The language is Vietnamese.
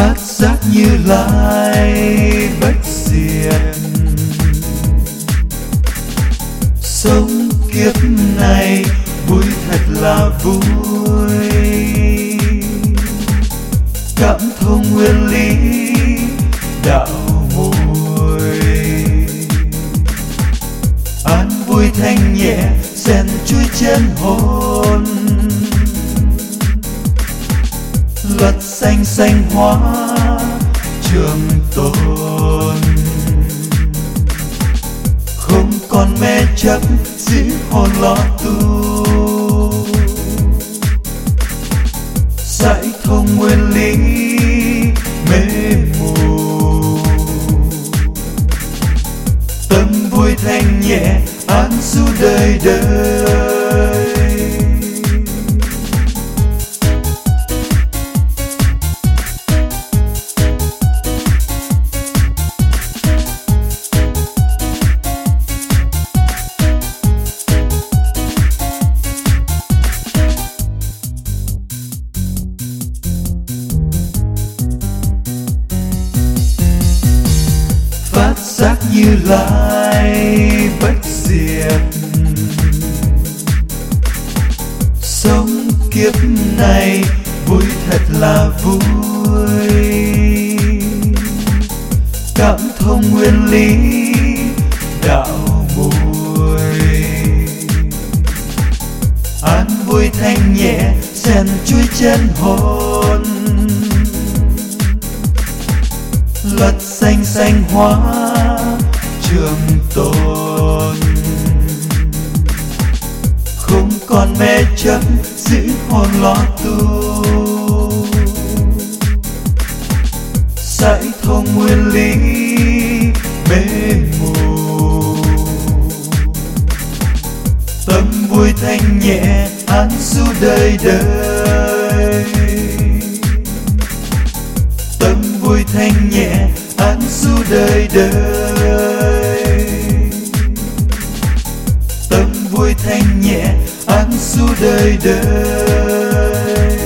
phát giác như lai bất diệt. Sống kiếp này vui thật là vui. Cảm thông nguyên lý đạo vui, an vui thanh nhẹ xen chui trên hồn. Luật xanh xanh hóa, trường tồn. Không còn mê chấp dĩ hồn lo tu. Giải thông nguyên lý, mê mù. Tâm vui thanh nhẹ, an du đời đời. Phát giác như lai bất diệt. Sống kiếp này vui thật là vui. Cảm thông nguyên lý đạo mùi an vui thanh nhẹ xen chuối chân hồn. Luật xanh xanh hóa trường tồn. Không còn mê chấp giữ hồn lo tu. Giải thông nguyên lý mê mù. Tâm vui thanh nhẹ, an du đời đời. Thanh nhẹ ăn du đời đời. Tâm vui thanh nhẹ ăn du đời đời.